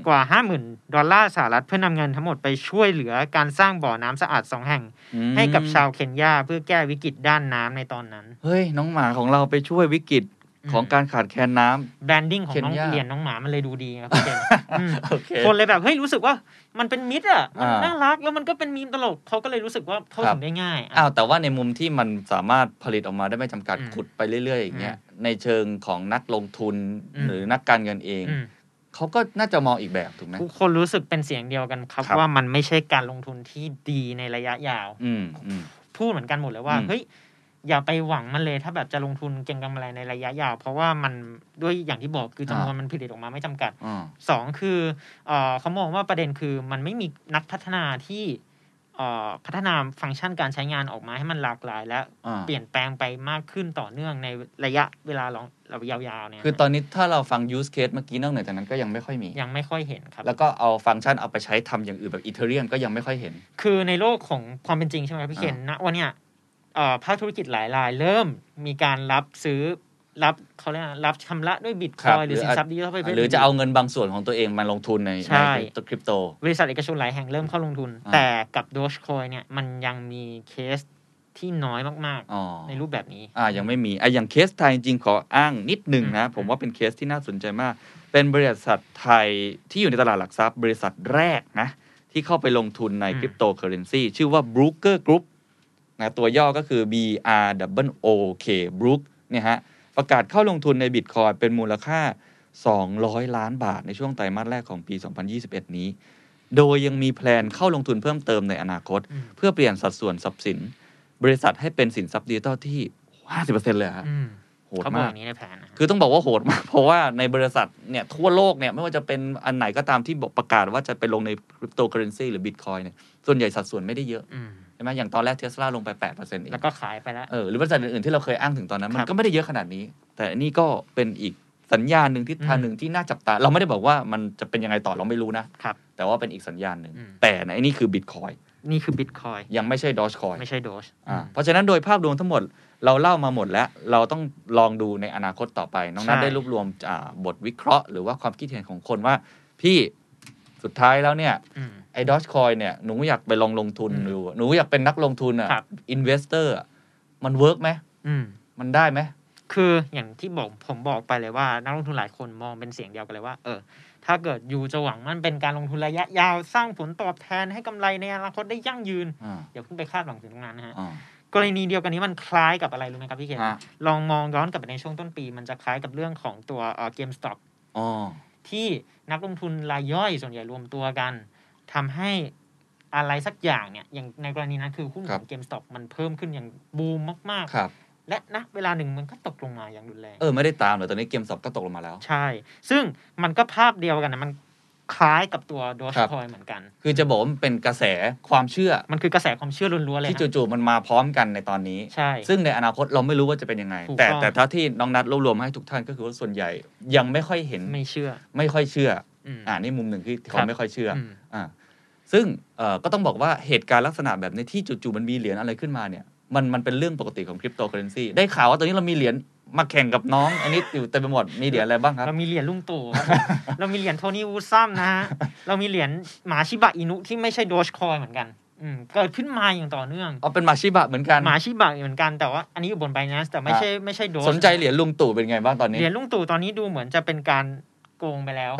กว่า 50,000 ดอลลาร์สหรัฐเพื่อนำเงินทั้งหมดไปช่วยเหลือการสร้างบ่อน้ำสะอาดสองแห่งอืมให้กับชาวเคนยาเพื่อแก้วิกฤตด้านน้ำในตอนนั้น เฮ้ย น้องหมาของเราไปช่วยวิกฤตอืม ของการขาดแคลนน้ำ แบรนดิ้งของน้องเคนยาเหรียญน้องหมามันเลยดูดีครับพี่เจนอืมโอเคคนเลยแบบ เฮ้ย รู้สึกว่ามันเป็นมิตรอะมันอ่าน่ารักแล้วมันก็เป็นมีมตลกเขาก็เลยรู้สึกว่าเข้าครับถึงได้ง่ายอะ อ้าวแต่ว่าในมุมที่มันสามารถผลิตออกมาได้ไม่จำกัดอืมขุดไปเรื่อย ๆ อย่างเงี้ยในเชิงของนักลงทุนอืม หรือนักการเงินเอง อืมเขาก็น่าจะมองอีกแบบถูกไหม ทุกคนรู้สึกเป็นเสียงเดียวกันครับ ครับ ว่ามันไม่ใช่การลงทุนที่ดีในระยะยาว อืมอืม พูดเหมือนกันหมดเลยว่า อืมเฮ้ย อย่าไปหวังมันเลย ถ้าแบบจะลงทุนเก็งกำไรในระยะยาว เพราะว่ามันด้วยอย่างที่บอกคือจำนวนอ่ามัมันผลิตออกมาไม่จำกัดอ่าสองคือเออเขามองว่าประเด็นคือมันไม่มีนักพัฒนาที่เอ่อพัฒนาฟังก์ชันการใช้งานออกมาให้มันหลากหลาย และอ่าเปลี่ยนแปลงไปมากขึ้นต่อเนื่องในระยะเวลาลองยาวๆเนี่ยคือตอนนี้ถ้าเราฟัง use case เมื่อกี้นอกเหนือจากนั้นก็ยังไม่ค่อยมี ยังไม่ค่อยเห็นครับ แล้วก็เอาฟังก์ชันเอาไปใช้ทำอย่างอื่นแบบอีเทเรียมก็ยังไม่ค่อยเห็น คือในโลกของความเป็นจริงใช่ไหมครับพี่เคนณวันเนี้ยเอ่อ ภาคธุรกิจหลายราย เริ่มมีการรับซื้อรับเขาเรียกอะไรรับชำระด้วยบิตคครับหรือหรือสินทรัพย์ดิจิทัลประเภทหรือจะเอาเงินบางส่วนของตัวเองมาลงทุนในใช่ในคริปโต บริษัทเอกชนหลายแห่งเริ่มเข้าลงทุนอ่าแต่กับ Dogecoin เนี่ยมันยังมีเคสที่น้อยมากอ๋อๆในรูปแบบนี้ อ่ายังไม่มีอะอย่างเคสไทยจริงๆขออ้างนิดหนึ่งนะอืมผมว่าเป็นเคสที่น่าสนใจมาก เป็นบริษัทไทยที่อยู่ในตลาดหลักทรัพย์ บริษัทแรกนะ ที่เข้าไปลงทุนในคริปโตเคอเรนซีชื่อว่า Brooker Group นะตัวย่อก็คือ B R O O K Brook เนี่ยฮะประกาศเข้าลงทุนในบิตคอยเป็นมูลค่า 200 ล้านบาทในช่วงไตรมาสแรกของปี 2021 นี้ โดยยังมี plan เข้าลงทุนเพิ่มเติมในอนาคตอืมเพื่อเปลี่ยนสัดส่วนทรัพย์สิน บริษัทให้เป็นสินทรัพย์ดิจิตอลที่ 50%เลยฮะอืมโหดเขาบอกมาอย่างนี้ในแผนนะฮะคือต้องบอกว่าโหดมาก เพราะว่าในบริษัทเนี่ยทั่วโลกเนี่ยไม่ว่าจะเป็นอันไหนก็ตามที่บอกประกาศว่าจะไปลงในคริปโตเคอเรนซีหรือบิตคอยเนี่ยส่วนใหญ่สัดส่วนไม่ได้เยอะอืมใช่ไหมอย่างตอนแรกเทสลาลงไป8%เองแล้วก็ขายไปแล้วเออหรือบริษัทอื่นๆที่เราเคยอ้างถึงตอนนั้น มันครับก็ไม่ได้เยอะขนาดนี้ แต่อันนี้ก็เป็นอีกสัญญาณหนึ่งทิศทางอืมหนึ่งที่น่าจับตา เราไม่ได้บอกว่ามันจะเป็นยังไงต่อเราไม่รู้นะครับแต่ว่าเป็นอีกสัญญาณหนึ่งอืมแต่ในนี่คือบิตคอยนี่คือบิตคอยยังไม่ใช่ Dogecoin ไม่ใช่ Doge อ่าเพราะฉะนั้นโดยภาพรวมทั้งหมดเราเล่ามาหมดแล้ว เราต้องลองดูในอนาคตต่อไป น้องนัทใช่ได้รวบรวมอ่าบทวิเคราะห์ หรือว่าความคิดเห็นของคนว่า พี่ สุดท้ายแล้วเนี่ยอืมไอ้ดอชคอยเนี่ยหนูอยากไปลองลงทุนอืมดูหนูอยากเป็นนักลงทุนอะครับ investor มัน work ไหมอืมมันได้ไหมคืออย่างที่บอกผมบอกไปเลยว่า นักลงทุนหลายคนมองเป็นเสียงเดียวกันเลยว่า เออ ถ้าเกิด you จะหวังมันเป็นการลงทุนระยะยาวสร้างผลตอบแทนให้กำไรในอนาคตได้ยั่งยืนอ่าอย่าเพิ่งไปคาดหวังถึงตรงนั้นนะฮะอ่ากรณีเดียวกันนี้มันคล้ายกับอะไรรู้ไหมครับพี่เคนฮะลองมองย้อนกลับไปในช่วงต้นปี มันจะคล้ายกับเรื่องของตัวเกมสต็อกอ๋อ ที่นักลงทุนรายย่อยส่วนใหญ่รวมตัวกันทำให้อะไรสักอย่างเนี่ยอย่างในกรณีนั้นคือหุ้นของเกมสต็อกมันเพิ่มขึ้นอย่างบูมมากครับๆและณเวลาหนึ่งมันก็ตกลงมาอย่างรุนแรง เออ ไม่ได้ตามเลยตอนนี้เกมสอบก็ตกลงมาแล้ว ใช่ ซึ่งมันก็ภาพเดียวกันนะมัน คล้ายกับตัวโดชครับคอยเหมือนกัน คือจะบอกว่ามันเป็นกระแสความเชื่อ มันคือกระแสความเชื่อล้วนๆเลยที่ฮะจู่ๆมันมาพร้อมกันในตอนนี้ ใช่ ซึ่งในอนาคตเราไม่รู้ว่าจะเป็นยังไงถูกแต่ต้องแต่ถ้าที่น้องนัดรวบรวมให้ทุกท่านก็คือว่าส่วนใหญ่ยังไม่ค่อยเห็น ไม่เชื่อ ไม่ค่อยเชื่ออืมอ่านี่มุมหนึ่งที่ครัเขาบไม่ค่อยเชื่ออมอ่า ซึ่งเอ่อก็ต้องบอกว่าเหตุการณ์ลักษณะแบบนี้ที่จู่ๆมันมีเหรียญอะไรขึ้นมาเนี่ย มันมันเป็นเรื่องปกติของคริปโตเคอเรนซีได้ข่าวว่าตอนนี้เรามีเหรียญ มาแข่งกับน้องอันนี้อยู่เต็มไปหมดมีเหรียญอะไรบ้างครับ เรามีเหรียญลุงตู่ครับเรามีเหรียญโทนี่วูดซัมนะฮะเรามีเหรียญหมาชิบะอินุที่ไม่ใช่โดชคอยเหมือนกันอืมเกิดขึ้นมาอย่างต่อเนื่องอ๋อเป็นมาชิบะเหมือนกันหมาชิบะเหมือนกันแต่ว่าอันนี้อยู่บนไบนัสแต่ไม่ใช่ไม่ใช่โดชสนใจเหรียญลุงตู่เป็นไงบ้างตอนนี้เหรียญลุงตู่ตอนนี้ดูเหมือนจะเป็นการ โกงไปแล้ว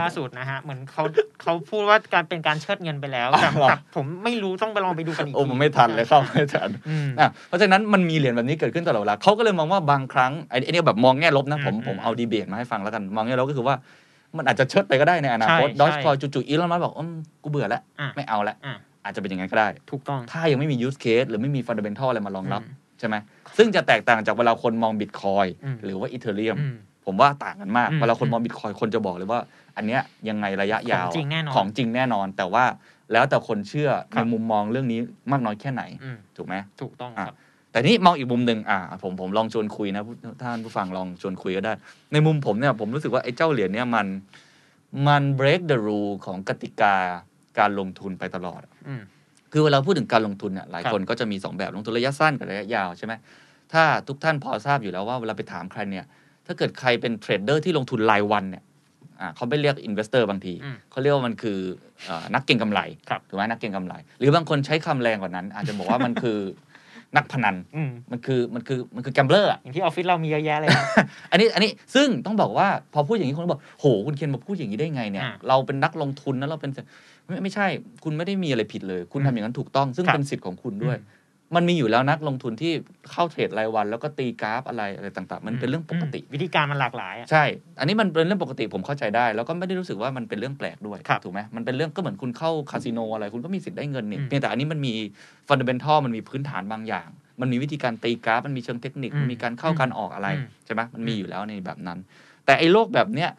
ล่าสุดนะฮะ เหมือนเขาเขาพูดว่าการเป็นการเชิดเงินไปแล้วแต่อ๋อเหรอแต่ผมไม่รู้ต้องไปลองไปดูกันอีกโอ้ทีผมไม่ทันเลยเข้าไม่ทันอืมอะเพราะฉะนั้นมันมีเหรียญแบบนี้เกิดขึ้นตลอดเวลาเขาก็เลยมองว่าบางครั้งไอ้ไอ้นี่แบบมองแง่ลบนะผมอืมผมเอาดีเบตมาให้ฟังแล้วกัน มองแง่ลบก็คือว่ามันอาจจะเชิดไปก็ได้ในอนาคตใช่ดอชใช่คอยจู่ๆอีลอนมัสก์บอกอืมกูเบื่อแล้วอะไม่เอาแล้วอะอาจจะเป็นอย่างนั้นก็ได้ ถูกต้องถ้ายังไม่มี use case หรือไม่มีฟันเดเ e นทัลอะไรมารองรับอืมใช่ไหมซึ่งจะแตกต่างจากเวลาคนมองบิตคอยอืมหรือว่า Ethereum อืม ผมว่าต่างกันมากอืมเวลาคนมองบิตคอยคนจะบอกเลยว่า อันเนี้ยยังไงระยะยาวของจริงแน่นอนของจริงแน่นอน แต่ว่าแล้วแต่คนเชื่อครับในมุมมองเรื่องนี้มากน้อยแค่ไหน อืมถูกไหมถูกต้องอะครับ แต่นี่มองอีกมุมหนึ่งอ่า ผมผมลองชวนคุยนะผู้ท่านผู้ฟังลองชวนคุยก็ได้ ในมุมผมเนี่ยผมรู้สึกว่าไอ้เจ้าเหรียญเนี่ยมัน มัน break the rule ของกติกาการลงทุนไปตลอด อืม คือเวลาพูดถึงการลงทุนเนี่ยหลายครับคนก็จะมี 2 แบบลงทุนระยะสั้นกับระยะยาวใช่ไหมถ้าทุกท่านพอทราบอยู่แล้วว่าเวลาไปถามใครเนี่ย ถ้าเกิดใครเป็น trader ที่ลงทุนรายวันเนี่ยอ่าเขาไม่เรียก investor บางทีอืมเขาเรียกว่ามันคือเอ่อนักเก็งกำไรครับถูกไหมนักเก็งกำไร หรือบางคนใช้คำแรงกว่านั้น อาจจะบอกว่ามันคือนักพนันอืมมันคือมันคือมันคือ gambler อย่างที่ออฟฟิศเรามีเยอะแยะเลยนะอันนี้อันนี้ซึ่งต้องบอกว่าพอพูดอย่างนี้คนก็บอกโหคุณเคนมาพูดอย่างนี้ได้ไงเนี่ยอ่าเราเป็นนักลงทุนนะเราเป็นไม่ไม่ใช่ คุณไม่ได้มีอะไรผิดเลย คุณอืมทำอย่างนั้นถูกต้อง ซึ่งครับเป็นสิทธิ์ของคุณด้วยอื มมันมีอยู่แล้วนักลงทุนที่เข้า trade รายวัน แล้วก็ตีกราฟอะไรอะไรต่าง ๆ มันเป็นเรื่องปกติมวิธีการมันหลากหลายอะใช่ อันนี้มันเป็นเรื่องปกติผมเข้าใจได้ แล้วก็ไม่ได้รู้สึกว่ามันเป็นเรื่องแปลกด้วยครับถูกไหมมันเป็นเรื่องก็เหมือนคุณเข้าคาสิโนอะไรคุณก็มีสิทธิ์ได้เงินนี่อืมเพียงแต่อันนี้มันมีฟันเดเ e นทัลมันมีพื้นฐานบางอย่าง มันมีวิธีการตีกราฟมันมีเชิงเทคนิคอืมมันมีการเข้าการออกอะไรอืมใช่ไหมมันมีอยู่แล้วในแบบนั้น แต่ไอ้โลกแบบเนี้ย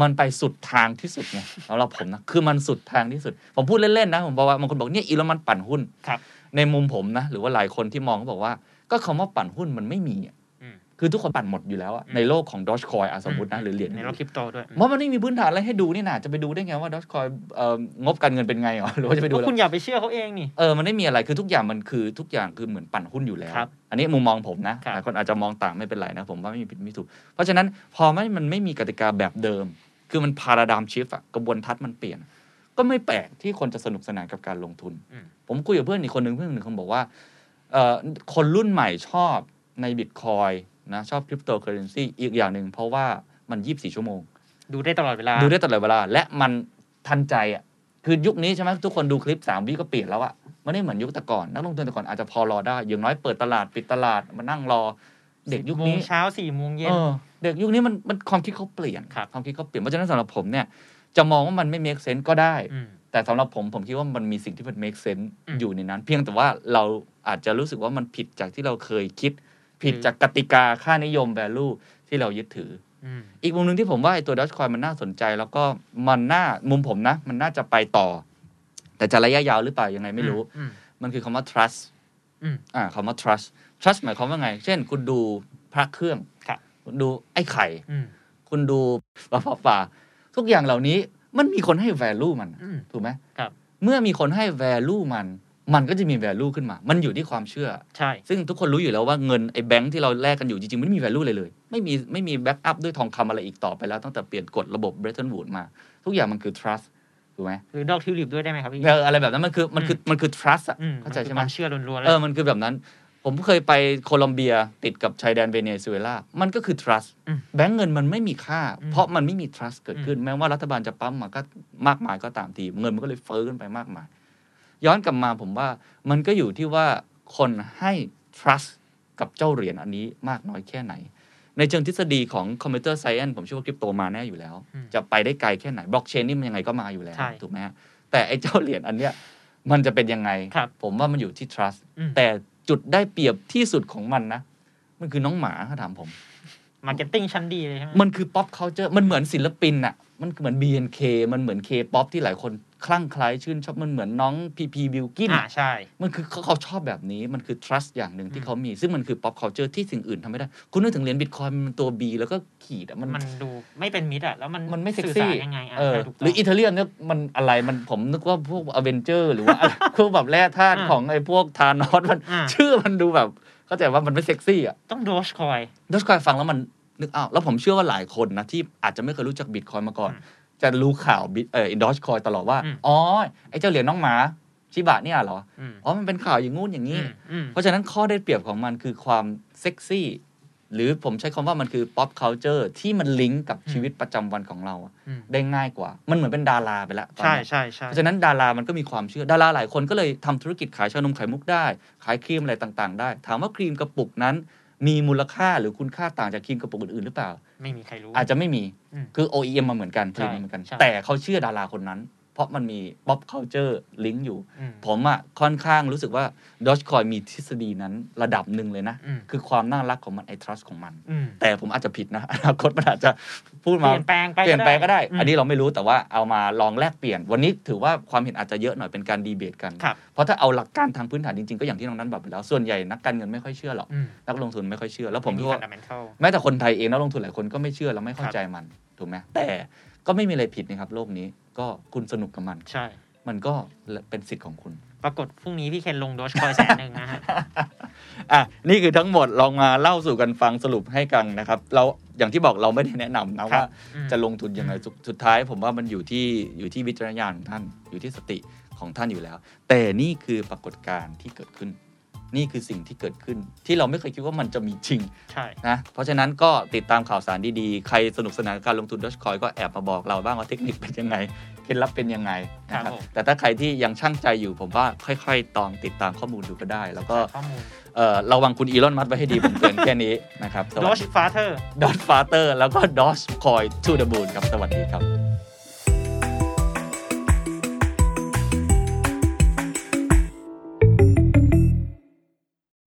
มันไปสุดทางที่สุดไงสำหรับผมนะคือมันสุดทางที่สุด ผมพูดเล่นๆนะผมบอกว่าบางคนบอกเนี่ยอีลอนมันปั่นหุ้นครับ ในมุมผมนะ หรือว่าหลายคนที่มองก็บอกว่า ก็คำว่าปั่นหุ้นมันไม่มีอะอืมคือทุกคนปั่นหมดอยู่แล้วอะในโลกของดอ g คอยสมมตินะหรือเหรียญในโลกคริปโตด้วยเพราะมันไม่มีพื้นฐานอะไรให้ดูนี่นะจะไปดูได้ไงว่าดอ g คอยงบการเงินเป็นไงเหรอหรือว่าจะไปดูก็แล้วคุณอย่าไปเชื่อเขาเองนี่เออมันไม่มีอะไรคือทุกอย่างมันคือทุกอย่างคือเหมือนปั่นหุ้นอยู่แล้วครับอันนี้มุมมองผมนะครับหลายคนอาจจะมองต่างไม่เป็นไรนะผมว่าไม่มีผิดไม่ถูก เพราะฉะนั้นพอไม่มันไม่มีกติกาแบบเดิม คือมันพาราดามชิฟอะกระบวนทัศน์มันเปลี่ยน ก็ไม่แปลกที่คนจะสนุกสนานกับการลงทุนอืมผมคุยกับเพื่อนอีกคนหนึ่งเพื่อนหนึ่งคนบอกว่าเอ่อคนรุ่นใหม่ชอบในบิตคอยนะชอบคริปโตเคอเรนซีอีกอย่างหนึ่งเพราะว่ามัน 24 ชั่วโมง ดูได้ตลอดเวลา ดูได้ตลอดเวลา และมันทันใจอะคือยุคนี้ใช่ไหมทุกคนดูคลิปสามวิก็เปลี่ยนแล้วอะไม่ได้เหมือนยุคแต่ก่อนนักลงทุนแต่ก่อนอาจจะพอรอได้ อย่างน้อยเปิดตลาดปิดตลาดมานั่งรอ เด็กยุคโมนี้งเช้าสี่โมงเย็นเออเด็กยุคนี้มันมันความคิดเขาเปลี่ยนครับความคิดเขาเปลี่ยนเพราะฉะนั้นสำหรับผมเนี่ย จะมองว่ามันไม่ make sense ก็ได้อืมแต่สำหรับผมผมคิดว่ามันมีสิ่งที่มัน make sense อืมอยู่ในนั้น เพียงแต่ว่าเราอาจจะรู้สึกว่ามันผิดจากที่เราเคยคิด ผิดอืมจากกติกาค่านิยม value ที่เรายึดถืออืมอีกมุมหนึ่งที่ผมว่าไอ้ตัวด o จคอยมันน่าสนใจ แล้วก็มันน่ามุมผมนะ มันน่าจะไปต่อ แต่จะระยะยาวหรือเปล่ายังไงไม่รู้อืมมันคือคำว่า trust อืมอ่าคำว่า trust trust หมายความว่าไง เช่น คุณดูพระเครื่องครับคุณดูไอ้ไข่อืมคุณดูปลาปลาปลา ทุกอย่างเหล่านี้มันมีคนให้ value มันอืมถูกไหมครับ เมื่อมีคนให้ value มัน มันก็จะมี value ขึ้นมา มันอยู่ที่ความเชื่อ ใช่ ซึ่งทุกคนรู้อยู่แล้วว่าเงินไอ้แบงค์ที่เราแลกกันอยู่จริงๆไม่มี value เลยเลย ไม่มีไม่มี backup ด้วยทองคำอะไรอีกต่อไปแล้วตั้งแต่เปลี่ยนกฎระบบ Bretton Woods มา ทุกอย่างมันคือ trust ถูกไหมหรือดอกทิวลิปด้วยได้ไหมครับพี่เอออะไรแบบนั้นมันคือมันคือมันคือ trust อะอืมเข้าใจใช่ไหมคือความเชื่อล้วนๆเลเออมันคือแบบนั้น ผมเคยไปโคลอมเบียติดกับชายแดนเวเนซุเอลา มันก็คือ trust อืมแบงก์เงินมันไม่มีค่าอืมเพราะมันไม่มี trust เกิดขึ้นอืมแม้ว่ารัฐบาลจะปั๊มมาก็มากมายก็ตามที เงินมันก็เลยเฟ้อขึ้นไปมากมาย ย้อนกลับมาผมว่ามันก็อยู่ที่ว่าคนให้ trust กับเจ้าเหรียญอันนี้มากน้อยแค่ไหน ในเชิงทฤษฎีของคอมพิวเตอร์ไซเอนผมเชื่อว่าคริปโตมาแน่อยู่แล้วอืมจะไปได้ไกลแค่ไหนบล็อกเชนนี่มันยังไงก็มาอยู่แล้วใช่ถูกไหมฮะแต่ไอ้เจ้าเหรียญอันเนี้ยมันจะเป็นยังไงครับผมว่ามันอยู่ที่ trust อืมแต่ จุดได้เปรียบที่สุดของมันนะ มันคือน้องหมาถ้าถามผมมารmarketing ชั้นดีเลยใช่ไหมมันคือ pop culture มันเหมือนศิลปินอะมันเหมือน BNK มันเหมือน K-pop ที่หลายคน คลั่งไคล้ชื่นชอบมันเหมือนน้อง PP Billkin อ่าใช่ มันคือเขาเขาชอบแบบนี้มันคือ trust อย่างหนึ่งที่เขามี ซึ่งมันคือ pop culture ที่สิ่งอื่นทำไม่ได้ คุณนึกถึงเหรียญบิตคอยมันตัว B แล้วก็ขีดอะมันมันดูไม่เป็นมิตรอะแล้วมันมันไม่เซ็กสื่อสารยังไงอะเออใช่ถูกต้องหรือ Ethereum เนี่ยมันอะไรมันผมนึกว่าพวกอเวนเจอร์หรือว่าอะไรพวกแบบแร่ธาตุอ่าของไอ้พวก Thanos มันอ่าชื่อมันดูแบบเข้าใจว่ามันไม่เซ็กซี่อะต้องโดชคอยดอชคอยฟังแล้วมันนึกอ้าวแล้วผมเชื่อว่าหลายคนนะที่อาจจะไม่เคยรู้จักบิตคอยมาก่อนอืม จะรู้ข่าวบิตเอ่อดอชคอยตลอดว่าอืมอ๋อ ไอ้เจ้าเหรียญน้องหมาชิบะเนี่ยเหรออืมอ๋อ มันเป็นข่าวอย่างงู้นอย่างอืนี้มอืมเพราะฉะนั้นข้อได้เปรียบของมันคือความเซ็กซี่ หรือผมใช้คำว่ามันคือ pop culture ที่มันลิงก์กับชีวิตประจำวันของเราอะอืมได้ง่ายกว่า มันเหมือนเป็นดาราไปแล้วตอนใช่เนี้ยใช่ใช่เพราะฉะนั้นดารามันก็มีความเชื่อ ดาราหลายคนก็เลยทำธุรกิจขายชานมไข่มุกได้ ขายครีมอะไรต่าง ๆ ได้ ถามว่าครีมกระปุกนั้น มีมูลค่าหรือคุณค่าต่างจากครีมกระปุกอื่นๆหรือเปล่า ไม่มีใครรู้ อาจจะไม่มีอืมคือ OEM มาเหมือนกันผลิตมาเหมือนกัน ใช่ แต่เขาเชื่อดาราคนนั้น เพราะมันมี pop culture ลิงก์อยู่อืมผมอะค่อนข้างรู้สึกว่า Dogecoin มีทฤษฎีนั้นระดับหนึ่งเลยนะอืมคือความน่ารักของมันไอ trust ของมันอืมแต่ผมอาจจะผิดนะอนาคตมันอาจจะพูดเปมาลี่ยนแปลงไปเปลี่ยนแปลงก็ได้มอันนี้เราไม่รู้แต่ว่าเอามาลองแลกเปลี่ยน วันนี้ถือว่าความเห็นอาจจะเยอะหน่อยเป็นการดีเบตกันครับเพราะถ้าเอาหลักการทางพื้นฐานจริงๆ ก็อย่างที่น้องนั้นบอกไปแล้วส่วนใหญ่นักการเงินไม่ค่อยเชื่อหรอกอืมนักลงทุนไม่ค่อยเชื่อแล้วผมไคิดว่า fundamental แม้แต่คนไทยเองนักลงทุนหลายคนก็ไม่เชื่อแล้วไม่เข้าใจมัน ถูกไหมแต่ก็ไม่มีอะไรผิดนะครับโลกนี้ก็คุณสนุกกับมัน ใช่ มันก็เป็นสิทธิ์ของคุณ ปรากฏพรุ่งนี้พี่เคนลงโดชคอยแสนหนึ่งนะฮะอะนี่คือทั้งหมดลองมาเล่าสู่กันฟังสรุปให้กันนะครับ เราอย่างที่บอกเราไม่ได้แนะนำนะครัว่าบอืมจะลงทุนยังไงสุดสุดท้าย ผมว่ามันอยู่ที่อยู่ที่วิจารณญาณของท่านอยู่ที่สติของท่านอยู่แล้ว แต่นี่คือปรากฏการณ์ที่เกิดขึ้น นี่คือสิ่งที่เกิดขึ้น ที่เราไม่เคยคิดว่ามันจะมีจริงใช่นะเพราะฉะนั้นก็ติดตามข่าวสารดีๆ ใครสนุกสนานกับการลงทุนดอชคอยก็แอบมาบอกเราบ้างว่าเทคนิคเป็นยังไงเคล็ดลับเป็นยังไงนะคครับครับผมแต่ถ้าใครที่ยังชั่งใจอยู่ผมว่าค่อยๆ ลองติดตามข้อมูลดูก็ได้ แล้วก็ข้อมูลเอ่อระวังคุณอีลอนมัสก์ไว้ให้ดีผมเตือนแค่นี้นะครับโดชฟาเธอร์ดอ t ฟาเตอร์แล้วก็ Dogecoin to the moon ครับสวัสดีครับ